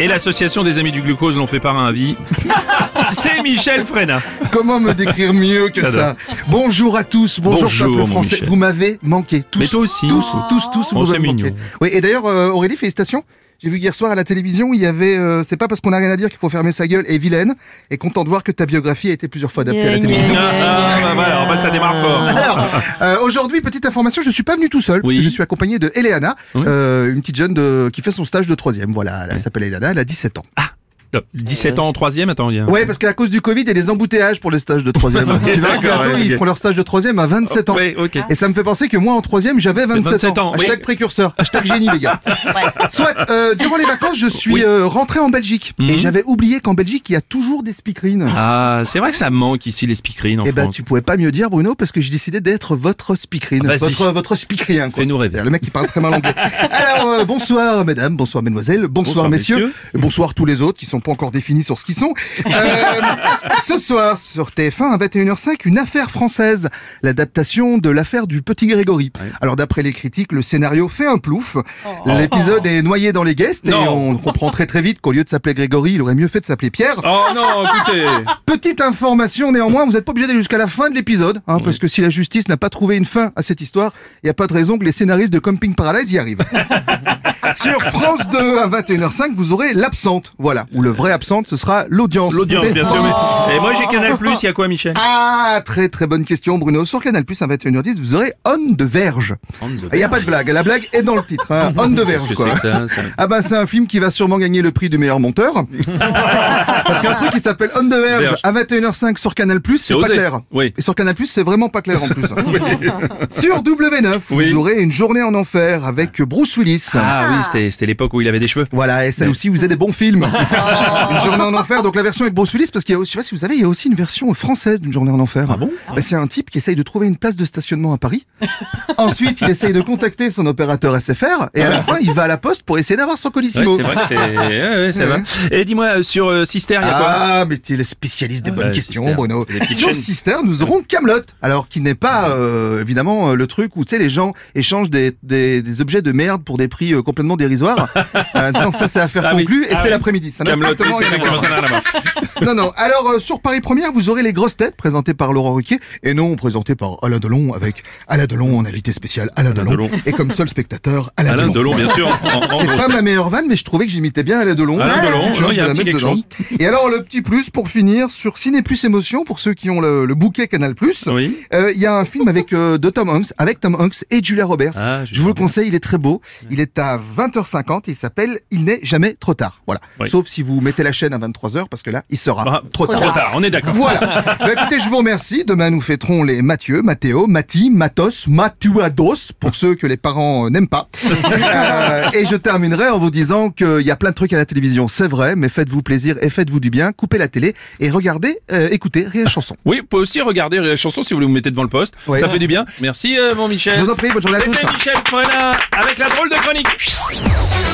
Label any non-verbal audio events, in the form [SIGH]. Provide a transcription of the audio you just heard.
et l'association des amis du glucose l'ont fait par un avis. [LAUGHS] C'est Michel Fréna. Comment me décrire mieux que ça Bonjour à tous, bonjour, Bonjour, peuple français. Michel. Vous m'avez manqué. Tous, Mais toi aussi. Tous, tous, tous, Oh, vous c'est m'avez manqué. Oui, et d'ailleurs, euh, Aurélie, félicitations. J'ai vu hier soir à la télévision, il y avait, euh, c'est pas parce qu'on a rien à dire qu'il faut fermer sa gueule et vilaine, et content de voir que ta biographie a été plusieurs fois adaptée à la télévision. Ah, ah, bah, voilà, bah, ça démarre fort. [LAUGHS] Alors, euh, aujourd'hui, petite information, je suis pas venu tout seul. Oui. Je suis accompagné de Eleana, Oui. euh, une petite jeune de, qui fait son stage de troisième. Voilà, elle s'appelle Eleana, elle a 17 ans. Top. 17 ans en troisième, attends, il y a... Ouais, parce qu'à cause du Covid, il y a des embouteillages pour les stages de troisième. [LAUGHS] tu verras que d'accord, bientôt, ouais, ils ok. font leur stage de troisième à 27 ans. Ouais. Et ça me fait penser que moi en troisième j'avais 27, 27 ans, Hashtag oui. précurseur, hashtag génie les gars. [LAUGHS] Soit euh, durant les vacances je suis Oui. euh, rentré en Belgique et Mhm. j'avais oublié qu'en Belgique il y a toujours des speakerines. Ah, c'est vrai que ça manque ici les speakerines en Eh ben tu pouvais pas mieux dire Bruno parce que j'ai décidé d'être votre speakerine, Ah, votre votre speakerien quoi. Fais-nous rêver. Le mec qui parle très mal anglais. [LAUGHS] Alors euh, bonsoir mesdames, bonsoir mesdemoiselles, bonsoir, Bonsoir, messieurs, messieurs. et bonsoir tous les autres qui sont pas encore définis sur ce qu'ils sont. Euh, [LAUGHS] ce soir sur TF1 à 21h05 une affaire française, l'adaptation de l'affaire du petit Grégory. Alors d'après les critiques, le scénario fait un plouf. L'épisode est noyé dans les guests et on comprend très très vite qu'au lieu de s'appeler Grégory, il aurait mieux fait de s'appeler Pierre. Oh non, écoutez Petite information néanmoins, vous n'êtes pas obligé d'aller jusqu'à la fin de l'épisode, hein, parce que si la justice n'a pas trouvé une fin à cette histoire, il n'y a pas de raison que les scénaristes de Camping Paradise y arrivent. [LAUGHS] [LAUGHS] Sur France 2 à 21h05, vous aurez l'absente. Voilà, ou le vrai absente, ce sera l'audience. L'audience, bien sûr. Oh. Mais... Et moi j'ai Canal+, il y a quoi Michel? Ah, très très bonne question Bruno. Sur Canal Plus à 21h10, vous aurez On de Verge. Il n'y a pas de blague, la blague est dans le titre. Hein. [LAUGHS] On de Verge, quoi. ça, ça Ah bah c'est un film qui va sûrement gagner le prix du meilleur monteur. [LAUGHS] Parce qu'un truc qui s'appelle On the Verge Verge. à 21h05 sur Canal+, c'est pas osé. clair. Oui. Et sur Canal+, c'est vraiment pas clair en plus. sur W9, Oui. vous aurez une journée en enfer avec Bruce Willis. Ah oui, c'était l'époque où il avait des cheveux. Voilà, et celle aussi, vous avez des bons films. [LAUGHS] [LAUGHS] une journée en enfer, donc la version avec Bruce Willis, parce qu'il y a je sais pas si vous savez, il y a aussi une version française d'une journée en enfer. Ah bon? C'est un type qui essaye de trouver une place de stationnement à Paris. [LAUGHS] Ensuite, il essaye de contacter son opérateur SFR, et à la fin, il va à la poste pour essayer d'avoir son Ouais, colissimo. c'est vrai que c'est... Ouais, ouais, ça va. Et dis-moi, euh, sur euh, Sister, il y a quoi? Ah, mais tu es le spécialiste des bonnes Ouais, questions, Sister. Bruno. Sur. Sister, nous aurons Camelot. Alors, qui n'est pas, euh, évidemment, euh, le truc où, tu sais, les gens échangent des, des, des objets de merde pour des prix euh, complètement dérisoires. [LAUGHS] Euh, non, ça, c'est affaire Ah oui. conclue, et Ah c'est oui. l'après-midi. Ça n'a. Non, non. Alors, euh, sur Paris Première, vous aurez les grosses têtes présentées par Laurent Ruquier et non présentées par Alain Delon avec Alain Delon en invité spécial Alain, Delon, Delon. et comme seul spectateur Alain, Alain Delon, bien sûr. C'est pas ma meilleure vanne, mais je trouvais que j'imitais bien Alain Delon. Alain Ouais, Delon, ouais, il y a un petit dedans. Et alors, le petit plus pour finir, sur Ciné Plus Émotion, pour ceux qui ont le, le bouquet Canal Plus, Oui. euh, il y a un film avec euh, de Tom Hanks, avec Tom Hanks et Julia Roberts. Ah, je vous le conseille, il est très beau. Il est à 20h50 et il s'appelle Il n'est jamais trop tard. Voilà. Oui. Sauf si vous mettez la chaîne à 23h parce que là, il sera Ah, trop, tard. Trop tard, on est d'accord. Voilà. Bah, écoutez, je vous remercie. Demain, nous fêterons les Mathieu, Mathéo, Mati, Matos, Matuados, pour ceux que les parents euh, n'aiment pas. [LAUGHS] Euh, et je terminerai en vous disant qu'il y a plein de trucs à la télévision, c'est vrai, mais faites-vous plaisir et faites-vous du bien. Coupez la télé et regardez, euh, écoutez Rien Chanson. Oui, vous pouvez aussi regarder la chanson si vous voulez vous mettez devant le poste. Ouais. Ça fait du bien. Merci, euh, mon Michel. Je vous en prie, bonne journée à tous. Michel Frenat avec la drôle de chronique. Thank you.